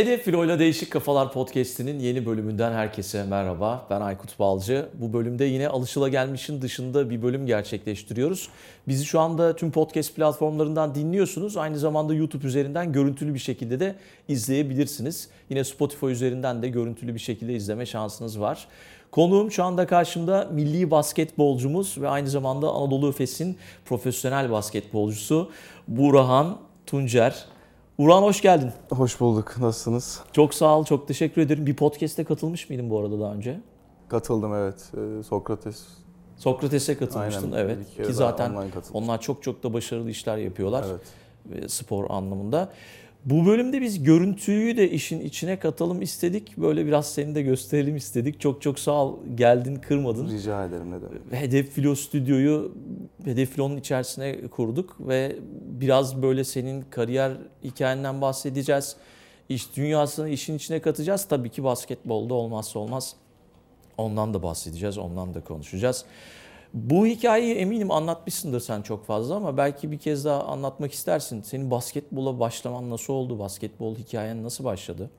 Hedef Filo'yla Değişik Kafalar Podcast'inin yeni bölümünden herkese merhaba. Ben Aykut Balcı. Bu bölümde yine alışılagelmişin dışında bir bölüm gerçekleştiriyoruz. Bizi şu anda tüm podcast platformlarından dinliyorsunuz. Aynı zamanda YouTube üzerinden görüntülü bir şekilde de izleyebilirsiniz. Yine Spotify üzerinden de görüntülü bir şekilde izleme şansınız var. Konuğum şu anda karşımda milli basketbolcumuz ve aynı zamanda Anadolu Efes'in profesyonel basketbolcusu Burhan Tuncer. Burhan hoş geldin. Hoş bulduk. Nasılsınız? Çok sağ ol, çok teşekkür ederim. Bir podcast'e katılmış mıydın bu arada daha önce? Katıldım evet. Ee, Sokrates. Sokrates'e katılmıştın Aynen, evet. Ki zaten onlar çok çok da başarılı işler yapıyorlar Evet. e, spor anlamında. Bu bölümde biz görüntüyü de işin içine katalım istedik. Böyle biraz seni de gösterelim istedik. Çok çok sağ ol geldin kırmadın. Rica ederim ne demek. Hedef Filo stüdyoyu Hedef Filo'nun içerisine kurduk ve biraz böyle senin kariyer hikayenden bahsedeceğiz. İş dünyasını işin içine katacağız. Tabii ki basketbolda olmazsa olmaz. Ondan da bahsedeceğiz, ondan da konuşacağız. Bu hikayeyi eminim anlatmışsındır sen çok fazla ama belki bir kez daha anlatmak istersin. Senin basketbola başlaman nasıl oldu? Basketbol hikayen nasıl başladı?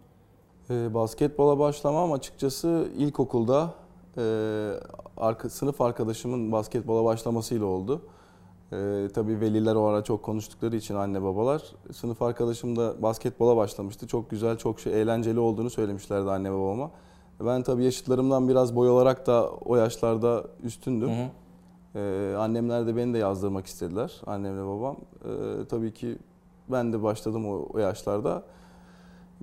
Ee, basketbola başlamam açıkçası ilkokulda e, arka, sınıf arkadaşımın basketbola başlamasıyla oldu. Ee, tabii veliler o ara çok konuştukları için anne babalar. Sınıf arkadaşım da basketbola başlamıştı. Çok güzel, çok şey, eğlenceli olduğunu söylemişlerdi anne babama. Ben tabii yaşıtlarımdan biraz boy olarak da o yaşlarda üstündüm. Hı hı. Ee, annemler de beni de yazdırmak istediler. Annemle babam. Ee, tabii ki ben de başladım o, o yaşlarda.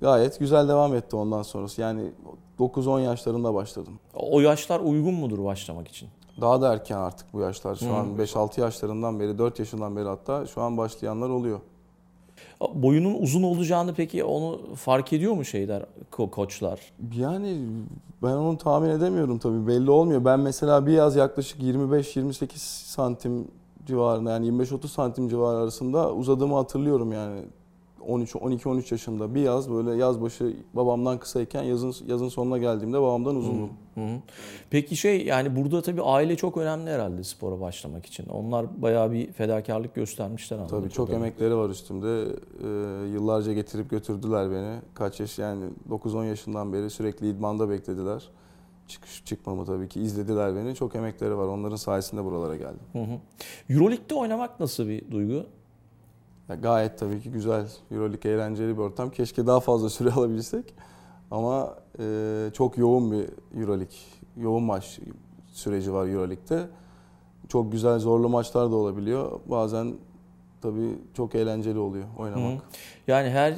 Gayet güzel devam etti ondan sonrası. Yani 9-10 yaşlarında başladım. O yaşlar uygun mudur başlamak için? Daha da erken artık bu yaşlar. Şu Hmm. an 5-6 yaşlarından beri, 4 yaşından beri hatta şu an başlayanlar oluyor. Boyunun uzun olacağını peki onu fark ediyor mu şeyler, ko- koçlar? Yani ben onu tahmin edemiyorum tabii belli olmuyor. Ben mesela bir yaz yaklaşık 25-28 santim civarında yani 25-30 santim civarı arasında uzadığımı hatırlıyorum yani. 13 12-13 yaşında bir yaz böyle yaz başı babamdan kısayken yazın yazın sonuna geldiğimde babamdan uzundum. Hı hı. Peki şey yani burada tabii aile çok önemli herhalde spora başlamak için. Onlar bayağı bir fedakarlık göstermişler anladığım Tabii çok emekleri var üstümde. Ee, yıllarca getirip götürdüler beni. Kaç yaş yani 9-10 yaşından beri sürekli idmanda beklediler. Çıkış çıkmamı tabii ki izlediler beni. Çok emekleri var. Onların sayesinde buralara geldim. Hı hı. Euroleague'de oynamak nasıl bir duygu? Ya gayet tabii ki güzel. Euroleague eğlenceli bir ortam. Keşke daha fazla süre alabilsek. Ama e, çok yoğun bir Euroleague. Yoğun maç süreci var Euroleague'de. Çok güzel zorlu maçlar da olabiliyor. Bazen tabii çok eğlenceli oluyor oynamak. Hı. Yani her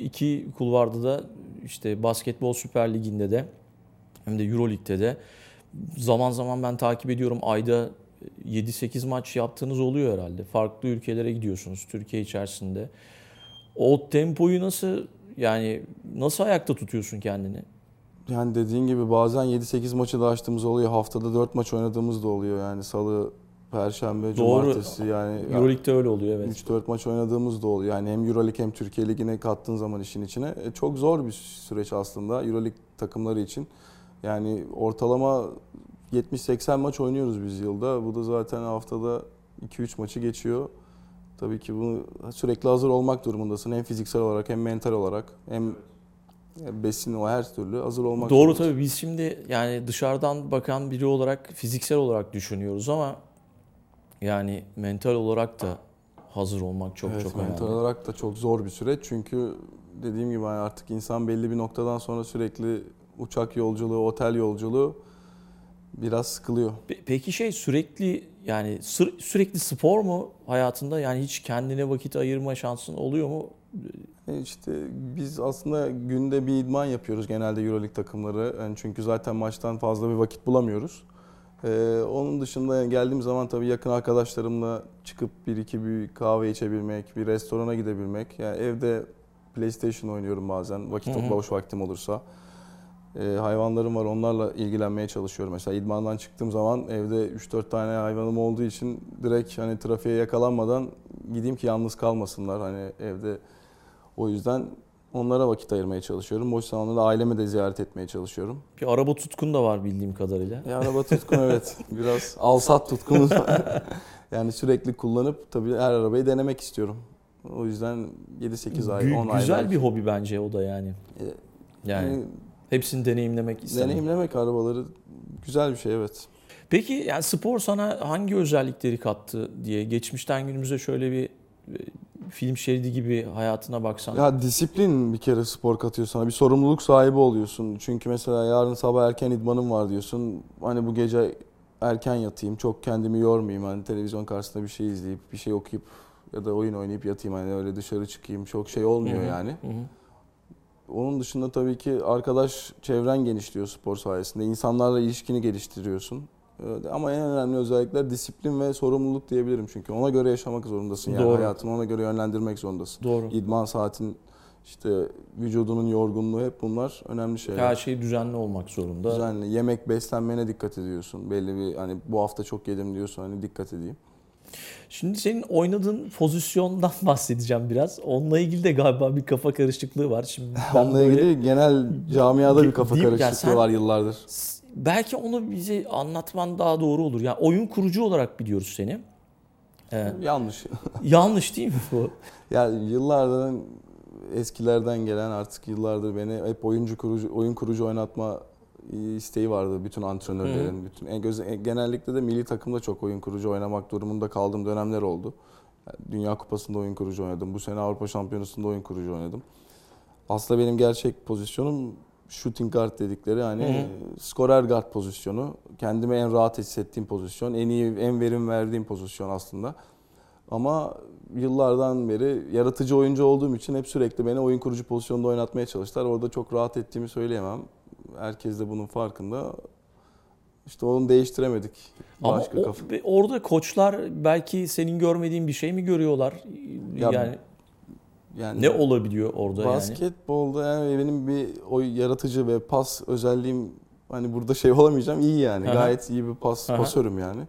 iki kulvarda da işte basketbol Süper Ligi'nde de hem de Euroleague'de de zaman zaman ben takip ediyorum ayda 7-8 maç yaptığınız oluyor herhalde. Farklı ülkelere gidiyorsunuz Türkiye içerisinde. O tempoyu nasıl yani nasıl ayakta tutuyorsun kendini? Yani dediğin gibi bazen 7-8 maçı da açtığımız oluyor. Haftada 4 maç oynadığımız da oluyor. Yani salı, perşembe, Doğru. cumartesi yani Euroleague'de öyle oluyor evet. 3-4 maç oynadığımız da oluyor. Yani hem Euroleague hem Türkiye Ligi'ne kattığın zaman işin içine. E, çok zor bir süreç aslında Euroleague takımları için. Yani ortalama 70-80 maç oynuyoruz biz yılda. Bu da zaten haftada 2-3 maçı geçiyor. Tabii ki bunu sürekli hazır olmak durumundasın. Hem fiziksel olarak hem mental olarak hem besin o her türlü hazır olmak Doğru zorundasın. tabii biz şimdi yani dışarıdan bakan biri olarak fiziksel olarak düşünüyoruz ama yani mental olarak da hazır olmak çok evet, çok mental önemli. olarak da çok zor bir süreç. Çünkü dediğim gibi hani artık insan belli bir noktadan sonra sürekli uçak yolculuğu, otel yolculuğu biraz sıkılıyor. Pe- Peki şey sürekli yani sürekli spor mu hayatında yani hiç kendine vakit ayırma şansın oluyor mu? E İşte biz aslında günde bir idman yapıyoruz genelde Euroleague takımları. Yani çünkü zaten maçtan fazla bir vakit bulamıyoruz. Ee, onun dışında geldiğim zaman tabii yakın arkadaşlarımla çıkıp bir iki bir kahve içebilmek, bir restorana gidebilmek. Yani evde PlayStation oynuyorum bazen vakit Hı hı. boş vaktim olursa. Ee, hayvanlarım var onlarla ilgilenmeye çalışıyorum. Mesela idmandan çıktığım zaman evde 3-4 tane hayvanım olduğu için direkt hani trafiğe yakalanmadan gideyim ki yalnız kalmasınlar hani evde. O yüzden onlara vakit ayırmaya çalışıyorum. Boş zamanlarda ailemi de ziyaret etmeye çalışıyorum. Bir araba tutkun da var bildiğim kadarıyla. E, araba tutkun evet. Biraz alsat tutkumuz var. yani sürekli kullanıp tabii her arabayı denemek istiyorum. O yüzden 7-8 ay, Gü- 10 ay güzel bir hobi bence o da yani. E, Yani Yani hepsini deneyimlemek istedim. deneyimlemek arabaları güzel bir şey evet. Peki yani spor sana hangi özellikleri kattı diye geçmişten günümüze şöyle bir e, film şeridi gibi hayatına baksan. Ya disiplin bir kere spor katıyor sana. Bir sorumluluk sahibi oluyorsun. Çünkü mesela yarın sabah erken idmanım var diyorsun. Hani bu gece erken yatayım, çok kendimi yormayayım. Hani televizyon karşısında bir şey izleyip, bir şey okuyup ya da oyun oynayıp yatayım. Hani öyle dışarı çıkayım. Çok şey olmuyor Hı hı, yani. hı hı. Onun dışında tabii ki arkadaş çevren genişliyor spor sayesinde. İnsanlarla ilişkini geliştiriyorsun. Ama en önemli özellikler disiplin ve sorumluluk diyebilirim çünkü ona göre yaşamak zorundasın yani Doğru. hayatını ona göre yönlendirmek zorundasın. Doğru. İdman saatin işte vücudunun yorgunluğu hep bunlar önemli şeyler. Her şey düzenli olmak zorunda. Düzenli yemek beslenmene dikkat ediyorsun. Belli bir hani bu hafta çok yedim diyorsun hani dikkat edeyim. Şimdi senin oynadığın pozisyondan bahsedeceğim biraz. Onunla ilgili de galiba bir kafa karışıklığı var. Şimdi Onunla böyle- ilgili genel camiada bir kafa? Yani karışıklığı sen- var yıllardır. belki onu bize anlatman daha doğru olur. Yani oyun kurucu olarak biliyoruz seni. Ee, Yanlış. yanlış değil mi bu? Yani yıllardan eskilerden gelen artık yıllardır beni hep oyuncu kurucu oyun kurucu oynatma isteği vardı bütün antrenörlerin. Bütün en göz, en- genellikle de milli takımda çok oyun kurucu oynamak durumunda kaldığım dönemler oldu. Yani Dünya Kupası'nda oyun kurucu oynadım. Bu sene Avrupa Şampiyonası'nda oyun kurucu oynadım. Aslında benim gerçek pozisyonum shooting guard dedikleri hani Hı skorer guard pozisyonu. Kendime en rahat hissettiğim pozisyon, en iyi en verim verdiğim pozisyon aslında. Ama yıllardan beri yaratıcı oyuncu olduğum için hep sürekli beni oyun kurucu pozisyonda oynatmaya çalıştılar. Orada çok rahat ettiğimi söyleyemem. Herkes de bunun farkında. İşte onu değiştiremedik. Ama Başka o- kafa. orada koçlar belki senin görmediğin bir şey mi görüyorlar? Ya yani Yani ne olabiliyor orada yani? basketbolda yani benim bir o yaratıcı ve pas özelliğim hani burada şey olamayacağım iyi yani. Aha. Gayet iyi bir pas Aha. pasörüm yani.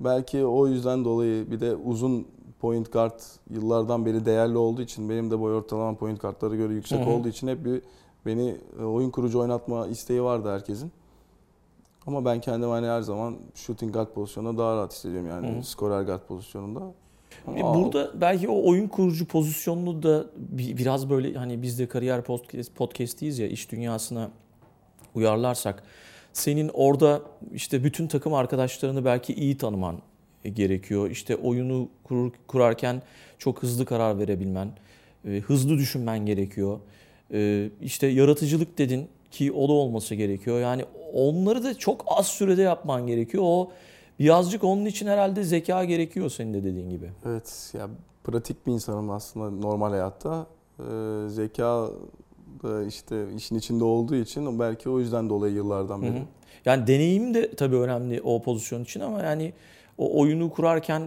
Belki o yüzden dolayı bir de uzun point guard yıllardan beri değerli olduğu için benim de boy ortalama point guardlara göre yüksek Hı hı. olduğu için hep bir beni e, oyun kurucu oynatma isteği vardı herkesin. Ama ben kendimi hani her zaman shooting guard pozisyonunda daha rahat hissediyorum yani Hı skorer guard pozisyonunda. Ama Burada belki o oyun kurucu pozisyonunu da bi- biraz böyle hani biz de kariyer podcast, podcast'iyiz ya iş dünyasına uyarlarsak senin orada işte bütün takım arkadaşlarını belki iyi tanıman gerekiyor. İşte oyunu kurur, kurarken çok hızlı karar verebilmen, e, hızlı düşünmen gerekiyor. E, işte yaratıcılık dedin ki o da olması gerekiyor. Yani onları da çok az sürede yapman gerekiyor. O birazcık onun için herhalde zeka gerekiyor senin de dediğin gibi. Evet ya pratik bir insanım aslında normal hayatta. Ee, zeka da işte işin içinde olduğu için belki o yüzden dolayı yıllardan Hı beri. hı. Yani deneyim de tabii önemli o pozisyon için ama yani o oyunu kurarken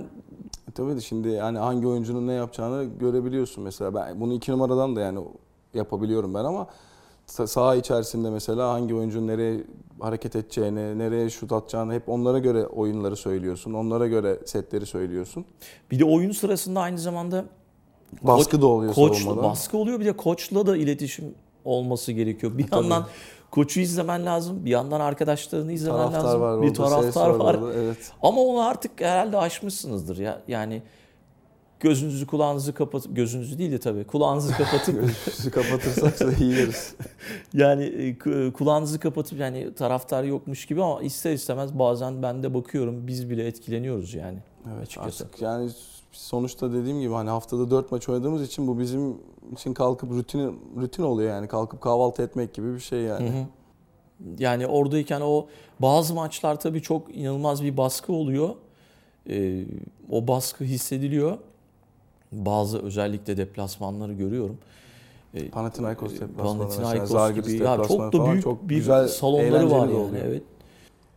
E tabii de şimdi yani hangi oyuncunun ne yapacağını görebiliyorsun mesela. Ben bunu iki numaradan da yani yapabiliyorum ben ama sa- saha içerisinde mesela hangi oyuncunun nereye hareket edeceğini, nereye şut atacağını hep onlara göre oyunları söylüyorsun. Onlara göre setleri söylüyorsun. bir de oyun sırasında aynı zamanda Baskı da oluyor koçla baskı oluyor bir de koçla da iletişim olması gerekiyor. Bir Tabii. yandan koçu izlemen lazım, bir yandan arkadaşlarını izlemen Taraftar lazım. var bir orada, taraftar var, var. orada. Evet. Ama onu artık herhalde aşmışsınızdır ya. Yani gözünüzü kulağınızı kapatıp gözünüzü değil de tabii kulağınızı kapatıp Gözümüzü kapatırsak da iyi yeriz. Yani e, kulağınızı kapatıp yani taraftar yokmuş gibi ama ister istemez bazen ben de bakıyorum biz bile etkileniyoruz yani. Evet Açıkçası. artık yani sonuçta dediğim gibi hani haftada 4 maç oynadığımız için bu bizim için kalkıp rutin rutin oluyor yani kalkıp kahvaltı etmek gibi bir şey yani. Hı hı. Yani oradayken o bazı maçlar tabii çok inanılmaz bir baskı oluyor. Ee, o baskı hissediliyor. Bazı özellikle deplasmanları görüyorum. Ee, Panathinaikos deplasmanı mesela, Panathinaikos Zalgiris gibi ya deplasmanı çok da büyük çok bir güzel, salonları var yani. oluyor. Evet.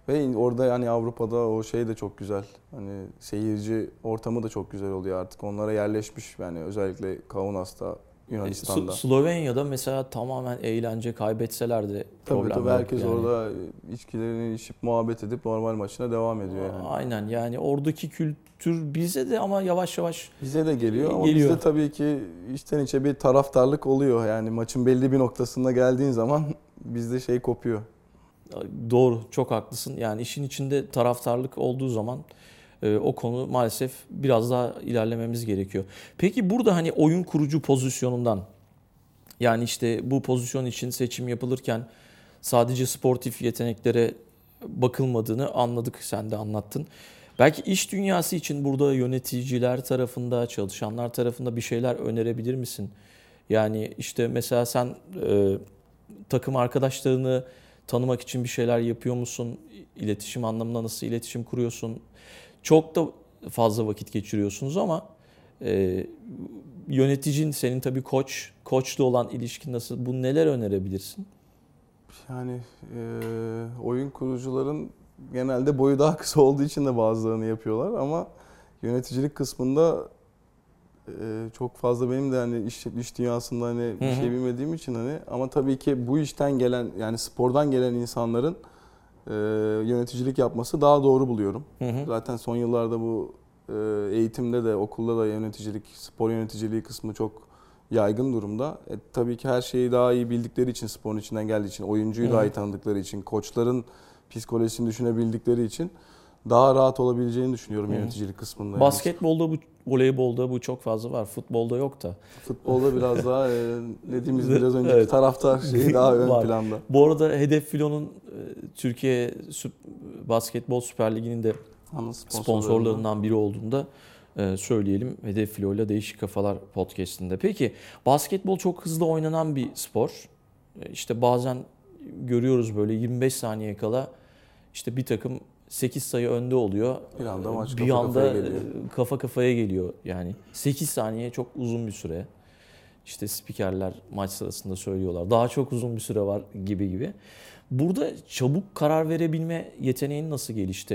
Ve orada yani Avrupa'da o şey de çok güzel. Hani seyirci ortamı da çok güzel oluyor artık. Onlara yerleşmiş yani özellikle Kaunas'ta, Yunanistan'da. Slo- Slovenya'da mesela tamamen eğlence kaybetseler de Tabii problem tabii yok herkes yani. orada içkilerini içip muhabbet edip normal maçına devam ediyor yani. Aynen yani oradaki kültür bize de ama yavaş yavaş Bize de geliyor ama Geliyor. bizde tabii ki içten içe bir taraftarlık oluyor. Yani maçın belli bir noktasında geldiğin zaman bizde şey kopuyor. doğru çok haklısın. Yani işin içinde taraftarlık olduğu zaman E, o konu maalesef biraz daha ilerlememiz gerekiyor. Peki burada hani oyun kurucu pozisyonundan yani işte bu pozisyon için seçim yapılırken sadece sportif yeteneklere bakılmadığını anladık sen de anlattın. Belki iş dünyası için burada yöneticiler tarafında, çalışanlar tarafında bir şeyler önerebilir misin? Yani işte mesela sen e, takım arkadaşlarını tanımak için bir şeyler yapıyor musun? İletişim anlamında nasıl iletişim kuruyorsun? Çok da fazla vakit geçiriyorsunuz ama e, yöneticin senin tabii koç, koçla olan ilişkin nasıl? Bu neler önerebilirsin? Yani e, oyun kurucuların genelde boyu daha kısa olduğu için de bazılarını yapıyorlar ama yöneticilik kısmında e, çok fazla benim de hani iş, iş dünyasında hani bir şey bilmediğim için hani ama tabii ki bu işten gelen yani spordan gelen insanların e, yöneticilik yapması daha doğru buluyorum. Hı hı. Zaten son yıllarda bu e, eğitimde de okulda da yöneticilik, spor yöneticiliği kısmı çok yaygın durumda. E, tabii ki her şeyi daha iyi bildikleri için, sporun içinden geldiği için, oyuncuyu Hı daha hı. iyi tanıdıkları için, koçların psikolojisini düşünebildikleri için daha rahat olabileceğini düşünüyorum Hı hı. yöneticilik kısmında. Basketbolda bu, voleybolda bu çok fazla var. Futbolda yok da. Futbolda biraz daha e, dediğimiz biraz önceki Evet. taraftar şeyi daha ön Var. planda. Bu arada Hedef Filo'nun e, Türkiye Süp- Basketbol Süper Ligi'nin de Ana sponsorlarından biri olduğunda e, söyleyelim. Hedef Filo ile Değişik Kafalar podcastinde. Peki basketbol çok hızlı oynanan bir spor. E, İşte bazen görüyoruz böyle 25 saniye kala işte bir takım 8 sayı önde oluyor. Bir anda maç bir kafa anda kafaya geliyor. kafa kafaya geliyor yani. 8 saniye çok uzun bir süre. İşte spikerler maç sırasında söylüyorlar. Daha çok uzun bir süre var gibi gibi. Burada çabuk karar verebilme yeteneğin nasıl gelişti?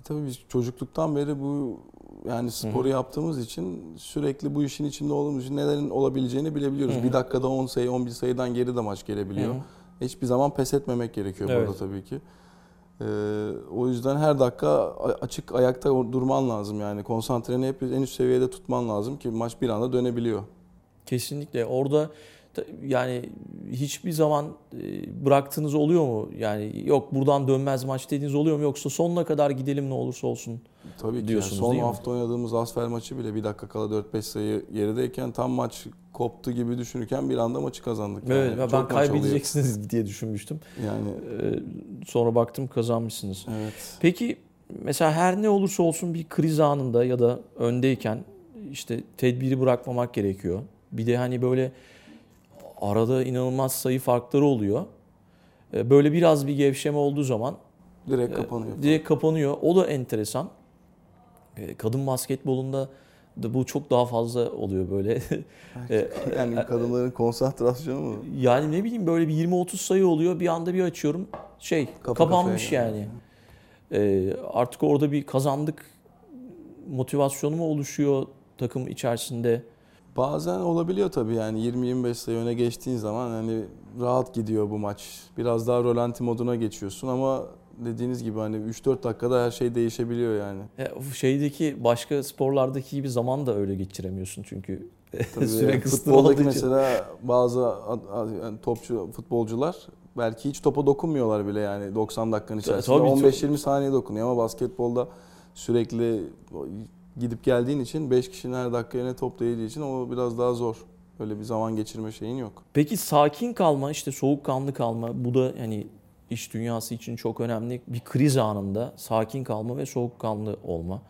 E tabii biz çocukluktan beri bu yani sporu yaptığımız için sürekli bu işin içinde olduğumuz için nelerin olabileceğini bilebiliyoruz. Bir dakikada 10 sayı, 11 sayıdan geri de maç gelebiliyor. Hı hı. Hiçbir zaman pes etmemek gerekiyor Evet. burada tabii ki. Ee, o yüzden her dakika açık ayakta durman lazım yani konsantreni hep en üst seviyede tutman lazım ki maç bir anda dönebiliyor. Kesinlikle. Orada da- yani hiçbir zaman e, bıraktığınız oluyor mu? Yani yok buradan dönmez maç dediğiniz oluyor mu? Yoksa sonuna kadar gidelim ne olursa olsun. Tabii ki yani Diyorsunuz, son değil mi? hafta oynadığımız Asfer maçı bile bir dakika kala 4-5 sayı gerideyken tam maç koptu gibi düşünürken bir anda maçı kazandık. Yani. Evet, Çok ben maç oluyor. kaybedeceksiniz diye düşünmüştüm. Yani Ee, sonra baktım kazanmışsınız. evet. Peki mesela her ne olursa olsun bir kriz anında ya da öndeyken işte tedbiri bırakmamak gerekiyor. Bir de hani böyle arada inanılmaz sayı farkları oluyor. Ee, Böyle biraz bir gevşeme olduğu zaman Direkt e, kapanıyor. direkt kapanıyor. O da enteresan. Ee, Kadın basketbolunda da bu çok daha fazla oluyor böyle. e, yani kadınların konsantrasyonu mu? yani ne bileyim böyle bir 20-30 sayı oluyor. Bir anda bir açıyorum şey Kafa kapanmış yani. Ee, artık orada bir kazandık motivasyonu mu oluşuyor takım içerisinde? Bazen olabiliyor tabii yani 20-25 sayı öne geçtiğin zaman hani rahat gidiyor bu maç. Biraz daha rolanti moduna geçiyorsun ama dediğiniz gibi hani 3-4 dakikada her şey değişebiliyor yani. E, şeydeki başka sporlardaki gibi zaman da öyle geçiremiyorsun çünkü Tabii süre yani kısıtlı mesela bazı yani topçu futbolcular belki hiç topa dokunmuyorlar bile yani 90 dakikanın içerisinde tabii, 15-20 saniye dokunuyor ama basketbolda sürekli gidip geldiğin için 5 kişinin her dakika yine top değdiği için o biraz daha zor. Öyle bir zaman geçirme şeyin yok. Peki sakin kalma, işte soğukkanlı kalma bu da hani iş dünyası için çok önemli. Bir kriz anında sakin kalma ve soğukkanlı olma.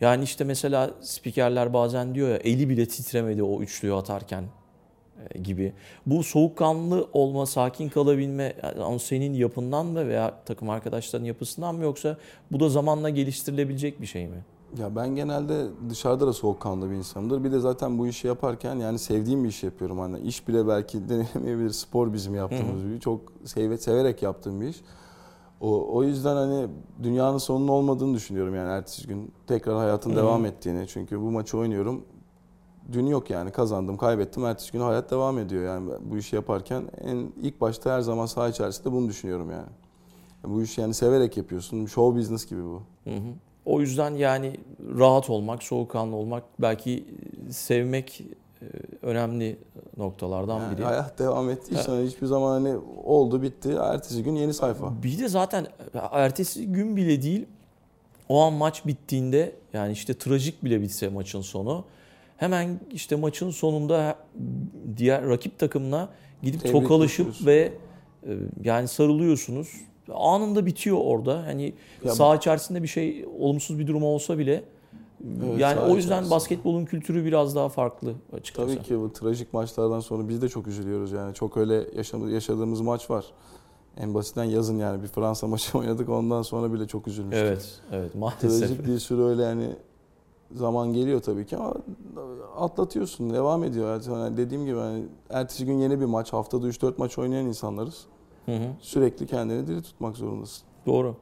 Yani işte mesela spikerler bazen diyor ya eli bile titremedi o üçlüyü atarken e, gibi. Bu soğukkanlı olma, sakin kalabilme yani senin yapından mı veya takım arkadaşların yapısından mı yoksa bu da zamanla geliştirilebilecek bir şey mi? Ya ben genelde dışarıda da soğukkanlı bir insanımdır. Bir de zaten bu işi yaparken yani sevdiğim bir iş yapıyorum. Hani iş bile belki denemeyebilir. Spor bizim yaptığımız bir çok seve- severek yaptığım bir iş. O, o yüzden hani dünyanın sonunun olmadığını düşünüyorum yani ertesi gün tekrar hayatın devam ettiğini. Çünkü bu maçı oynuyorum. Dün yok yani kazandım, kaybettim. Ertesi gün hayat devam ediyor yani bu işi yaparken en ilk başta her zaman saha içerisinde bunu düşünüyorum yani. Bu işi yani severek yapıyorsun. Show business gibi bu. Hı hı. O yüzden yani rahat olmak, soğukkanlı olmak, belki sevmek e, önemli noktalardan Yani biri. hayat devam ettiği için hiçbir zaman hani oldu bitti. Ertesi gün yeni sayfa. Bir de zaten ertesi gün bile değil o an maç bittiğinde yani işte trajik bile bitse maçın sonu hemen işte maçın sonunda diğer rakip takımına gidip Tebrik tokalaşıp ve e, yani sarılıyorsunuz. Anında bitiyor orada. Hani Ya- saha içerisinde bir şey olumsuz bir durum olsa bile Evet, yani o yüzden içerisinde. basketbolun kültürü biraz daha farklı açıkçası. Tabii ki bu trajik maçlardan sonra biz de çok üzülüyoruz yani. Çok öyle yaşadığımız maç var. En basitten yazın yani bir Fransa maçı oynadık ondan sonra bile çok üzülmüştük. Evet, evet maalesef. Trajik bir sürü öyle yani zaman geliyor tabii ki ama atlatıyorsun, devam ediyor. Yani dediğim gibi hani ertesi gün yeni bir maç, haftada 3-4 maç oynayan insanlarız. Hı hı. Sürekli kendini diri tutmak zorundasın. Doğru.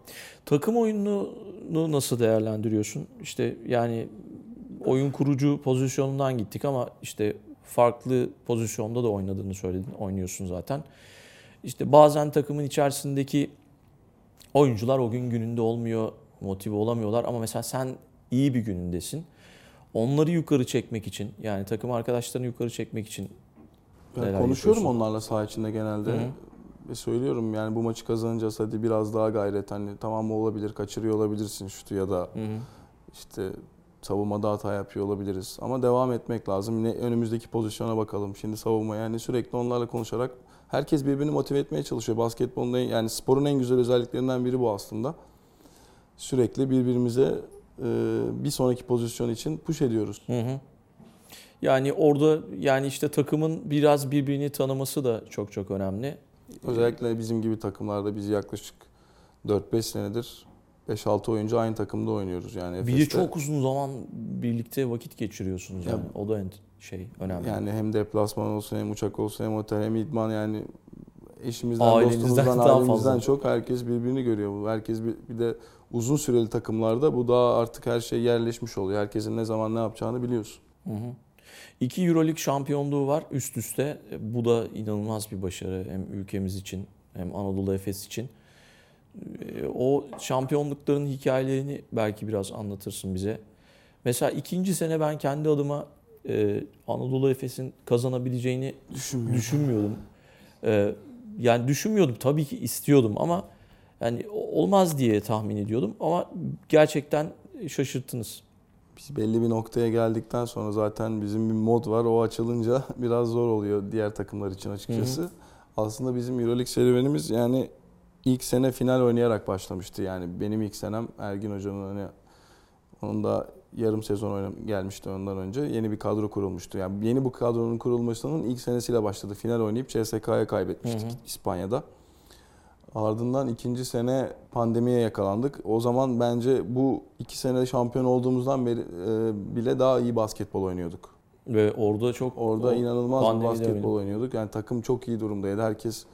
Takım oyununu nasıl değerlendiriyorsun? İşte yani oyun kurucu pozisyonundan gittik ama işte farklı pozisyonda da oynadığını söyledin. Oynuyorsun zaten. İşte bazen takımın içerisindeki oyuncular o gün gününde olmuyor, motive olamıyorlar ama mesela sen iyi bir günündesin. Onları yukarı çekmek için yani takım arkadaşlarını yukarı çekmek için Ben konuşuyorum onlarla saha içinde genelde. Hı hı. Ve söylüyorum yani bu maçı kazanacağız hadi biraz daha gayret hani tamam olabilir kaçırıyor olabilirsin şutu ya da Hı hı. işte savunmada hata yapıyor olabiliriz. Ama devam etmek lazım. Ne önümüzdeki pozisyona bakalım. Şimdi savunma yani sürekli onlarla konuşarak herkes birbirini motive etmeye çalışıyor. Basketbolun en- yani sporun en güzel özelliklerinden biri bu aslında. Sürekli birbirimize e, bir sonraki pozisyon için push ediyoruz. Hı hı. Yani orada yani işte takımın biraz birbirini tanıması da çok çok önemli. Özellikle bizim gibi takımlarda biz yaklaşık 4-5 senedir 5-6 oyuncu aynı takımda oynuyoruz yani. Bir de Efes'te. çok uzun zaman birlikte vakit geçiriyorsunuz Ya- yani. O da şey önemli. Yani hem deplasman olsun hem uçak olsun hem otel hem idman yani eşimizden, dostumuzdan, ailemizden fazla. çok herkes birbirini görüyor. Herkes bir, bir de uzun süreli takımlarda bu daha artık her şey yerleşmiş oluyor. Herkesin ne zaman ne yapacağını biliyorsun. Hı hı. İki Euroleague şampiyonluğu var üst üste. Bu da inanılmaz bir başarı hem ülkemiz için hem Anadolu Efes için. Ee, O şampiyonlukların hikayelerini belki biraz anlatırsın bize. Mesela ikinci sene ben kendi adıma e, Anadolu Efes'in kazanabileceğini düşünmüyordum. Ee, yani düşünmüyordum tabii ki istiyordum ama yani olmaz diye tahmin ediyordum ama gerçekten şaşırttınız. Biz belli bir noktaya geldikten sonra zaten bizim bir mod var. O açılınca biraz zor oluyor diğer takımlar için açıkçası. Aslında bizim Euroleague serüvenimiz yani ilk sene final oynayarak başlamıştı. Yani benim ilk senem Ergin Hoca'nın hani onun da yarım sezon oynam gelmişti ondan önce. Yeni bir kadro kurulmuştu. Yani yeni bu kadronun kurulmasının ilk senesiyle başladı. Final oynayıp CSK'ya kaybetmiştik Hı hı. İspanya'da. Ardından ikinci sene pandemiye yakalandık. O zaman bence bu iki sene şampiyon olduğumuzdan beri e, bile daha iyi basketbol oynuyorduk. Ve orada çok Orada inanılmaz bir basketbol oynuyorduk. Yani takım çok iyi durumdaydı. Herkes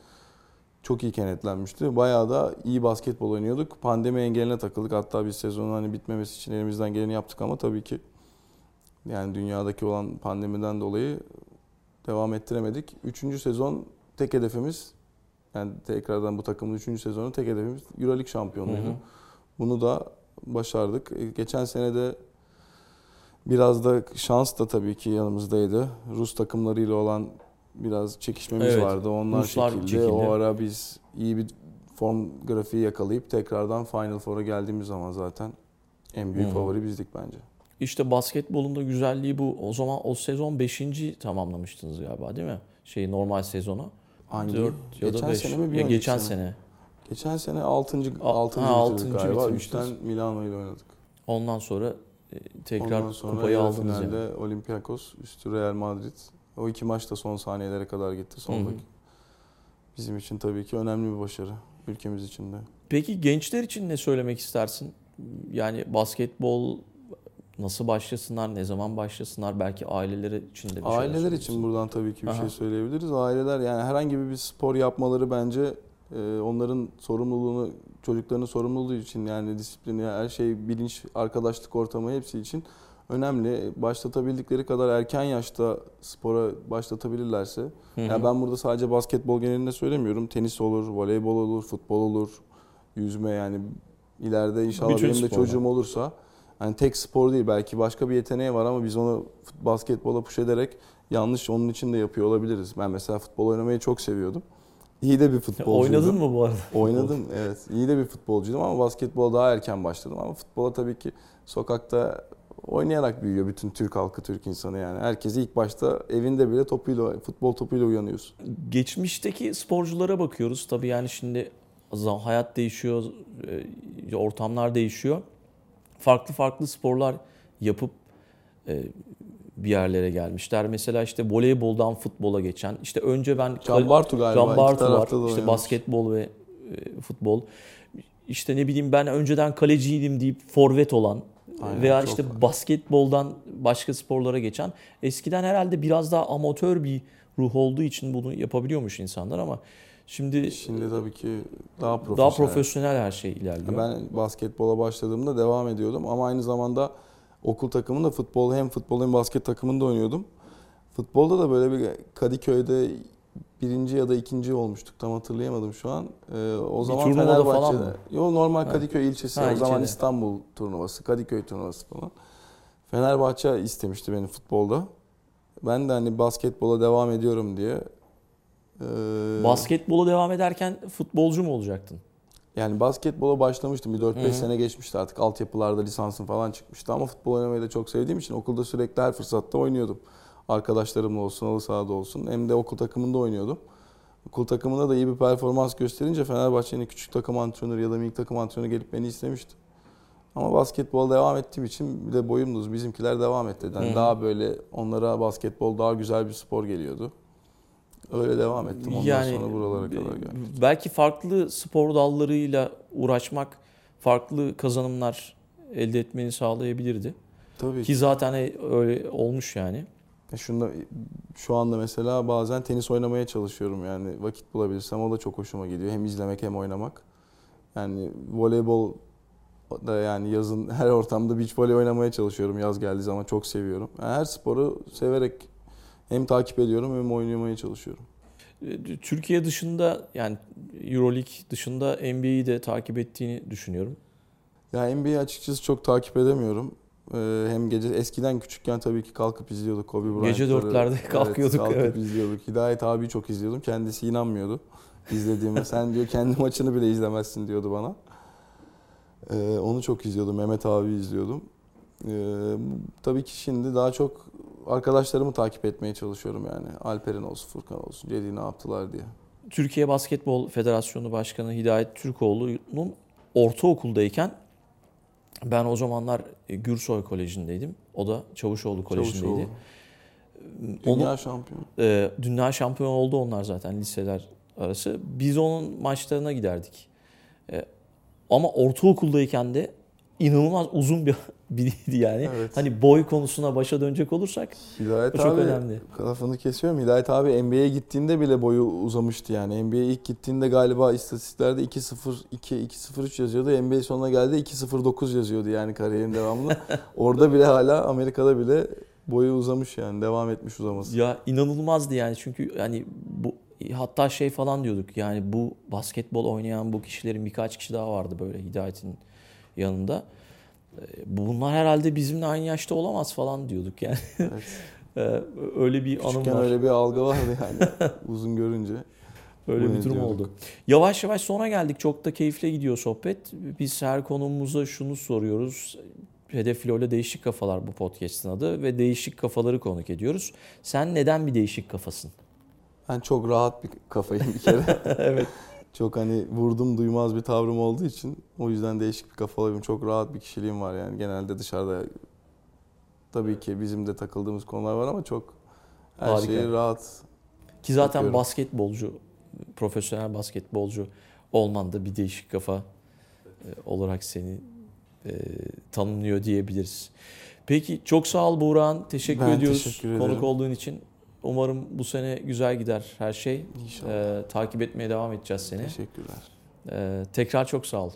çok iyi kenetlenmişti. Bayağı da iyi basketbol oynuyorduk. Pandemi engeline takıldık. Hatta biz sezonun hani bitmemesi için elimizden geleni yaptık ama tabii ki yani dünyadaki olan pandemiden dolayı devam ettiremedik. Üçüncü sezon tek hedefimiz yani tekrardan bu takımın üçüncü sezonu tek hedefimiz Euroleague şampiyonluğuydu. Hı hı. Bunu da başardık. E, Geçen sene de biraz da şans da tabii ki yanımızdaydı. Rus takımlarıyla olan biraz çekişmemiz Evet, vardı. Onlar Ruslar çekildi. çekildi. O ara biz iyi bir form grafiği yakalayıp tekrardan Final Four'a geldiğimiz zaman zaten en büyük Hı. favori bizdik bence. İşte basketbolun da güzelliği bu. O zaman o sezon 5. tamamlamıştınız galiba değil mi? Şey normal sezonu. Hangi? Dört ya da geçen beş. sene mi bir Ya geçen sene? sene. Geçen sene 6. Al- 6. ha, altıncı galiba. bitirmiştiniz. 3'ten Milano ile oynadık. Ondan sonra e, tekrar Ondan sonra kupayı aldınız finalde yani. Olympiakos üstü Real Madrid. O iki maç da son saniyelere kadar gitti. Son Hı hı. dakika. Bizim için tabii ki önemli bir başarı. Ülkemiz için de. Peki gençler için ne söylemek istersin? Yani basketbol nasıl başlasınlar, ne zaman başlasınlar? Belki aileleri için de bir şeyler Aileler için buradan tabii ki bir Aha. şey söyleyebiliriz. Aileler yani herhangi bir spor yapmaları bence e, onların sorumluluğunu, çocuklarının sorumluluğu için yani disiplini, her şey, bilinç, arkadaşlık ortamı hepsi için önemli. Başlatabildikleri kadar erken yaşta spora başlatabilirlerse. Hı hı. Ya ben burada sadece basketbol genelinde söylemiyorum. Tenis olur, voleybol olur, futbol olur, yüzme yani ileride inşallah Bütün benim de çocuğum olursa hani tek spor değil belki başka bir yeteneği var ama biz onu basketbola push ederek yanlış onun için de yapıyor olabiliriz. Ben mesela futbol oynamayı çok seviyordum. İyi de bir futbolcuydum. Oynadın mı bu arada? Oynadım evet. İyi de bir futbolcuydum ama basketbola daha erken başladım. Ama futbola tabii ki sokakta oynayarak büyüyor bütün Türk halkı, Türk insanı yani. Herkes ilk başta evinde bile topuyla, futbol topuyla uyanıyorsun. Geçmişteki sporculara bakıyoruz. Tabii yani şimdi hayat değişiyor, e, ortamlar değişiyor. Farklı farklı sporlar yapıp e, bir yerlere gelmişler. Mesela işte voleyboldan futbola geçen. İşte önce ben Can Bartu galiba. Can Bartu var. İşte oynamış. basketbol ve e, futbol. İşte ne bileyim ben önceden kaleciydim deyip forvet olan Aynen, veya işte var. basketboldan başka sporlara geçen. Eskiden herhalde biraz daha amatör bir ruh olduğu için bunu yapabiliyormuş insanlar ama şimdi Şimdi tabii ki daha profesyonel. daha profesyonel her şey ilerliyor. Ben basketbola başladığımda devam ediyordum ama aynı zamanda okul takımında futbol hem futbol hem basket takımında oynuyordum. Futbolda da böyle bir Kadıköy'de birinci ya da ikinci olmuştuk tam hatırlayamadım şu an. Ee, o Bir zaman Fenerbahçe'de. falan mı? Yo normal. Kadıköy ilçesi Ha, o zaman ilçede. İstanbul turnuvası, Kadıköy turnuvası falan. Fenerbahçe istemişti beni futbolda. Ben de hani basketbola devam ediyorum diye. Ee, Basketbola devam ederken futbolcu mu olacaktın? yani basketbola başlamıştım. Bir 4-5 Hı hı. sene geçmişti artık. Altyapılarda lisansım falan çıkmıştı. Ama futbol oynamayı da çok sevdiğim için okulda sürekli her fırsatta oynuyordum. Arkadaşlarımla olsun, halı sahada olsun. Hem de okul takımında oynuyordum. Okul takımında da iyi bir performans gösterince Fenerbahçe'nin küçük takım antrenörü ya da minik takım antrenörü gelip beni istemişti. Ama basketbola devam ettiğim için bir de boyum da uzun. Bizimkiler devam etti. Yani Hı hı. daha böyle onlara basketbol daha güzel bir spor geliyordu. Öyle devam ettim. Ondan sonra buralara kadar geldim. Belki farklı spor dallarıyla uğraşmak farklı kazanımlar elde etmeni sağlayabilirdi. Tabii Ki zaten öyle olmuş yani. E Şunda, şu anda mesela bazen tenis oynamaya çalışıyorum yani vakit bulabilirsem o da çok hoşuma gidiyor. Hem izlemek hem oynamak. Yani voleybol da yani yazın her ortamda beach voley oynamaya çalışıyorum yaz geldiği zaman çok seviyorum. Yani her sporu severek hem takip ediyorum hem oynamaya çalışıyorum. Ee, Türkiye dışında yani Euroleague dışında NBA'yi de takip ettiğini düşünüyorum. Ya NBA açıkçası çok takip edemiyorum. Ee, hem gece eskiden küçükken tabii ki kalkıp izliyorduk Kobe Bryant'ları. Gece dörtlerde kalkıyorduk, Evet, kalkıp evet. izliyorduk. Hidayet abi çok izliyordum. Kendisi inanmıyordu izlediğime. Sen diyor kendi maçını bile izlemezsin diyordu bana. Ee, onu çok izliyordum. Mehmet abi izliyordum. Ee, tabii ki şimdi daha çok arkadaşlarımı takip etmeye çalışıyorum yani. Alper'in olsun, Furkan olsun, Cedi ne yaptılar diye. Türkiye Basketbol Federasyonu Başkanı Hidayet Türkoğlu'nun ortaokuldayken ben o zamanlar Gürsoy Koleji'ndeydim. O da Çavuşoğlu Koleji'ndeydi. Çavuşoğlu. Dünya şampiyonu. e, dünya şampiyon oldu onlar zaten liseler arası. Biz onun maçlarına giderdik. E, ama ortaokuldayken de inanılmaz uzun bir biriydi yani. Evet. Hani boy konusuna başa dönecek olursak Hidayet çok abi, önemli. lafını kesiyorum. Hidayet abi NBA'ye gittiğinde bile boyu uzamıştı yani. NBA'ye ilk gittiğinde galiba istatistiklerde 2-0-2, 2-0-3 yazıyordu. NBA sonuna geldi 2-0-9 yazıyordu yani kariyerin devamında. Orada bile hala Amerika'da bile boyu uzamış yani. Devam etmiş uzaması. Ya inanılmazdı yani çünkü hani bu hatta şey falan diyorduk yani bu basketbol oynayan bu kişilerin birkaç kişi daha vardı böyle Hidayet'in yanında. Ee, Bunlar herhalde bizimle aynı yaşta olamaz falan diyorduk yani. Evet. Ee, öyle bir anım Küçükken var. öyle bir algı vardı yani uzun görünce. Öyle Bunu bir durum diyorduk. oldu. Yavaş yavaş sona geldik. Çok da keyifli gidiyor sohbet. Biz her konumuza şunu soruyoruz. Hedef Filo'yla Değişik Kafalar bu podcast'ın adı ve değişik kafaları konuk ediyoruz. Sen neden bir değişik kafasın? Ben çok rahat bir kafayım bir kere. evet. Çok hani vurdum duymaz bir tavrım olduğu için o yüzden değişik bir kafalıyım. Çok rahat bir kişiliğim var yani genelde dışarıda tabii ki bizim de takıldığımız konular var ama çok her Harika. şeyi rahat. Ki zaten Yapıyorum. basketbolcu, profesyonel basketbolcu olman da bir değişik kafa e, olarak seni e, tanımlıyor diyebiliriz. Peki çok sağ ol Buğra'nın. Teşekkür Ben ediyoruz teşekkür konuk olduğun için. Umarım bu sene güzel gider her şey. İnşallah. E, takip etmeye devam edeceğiz seni. Teşekkürler. E, tekrar çok sağ ol.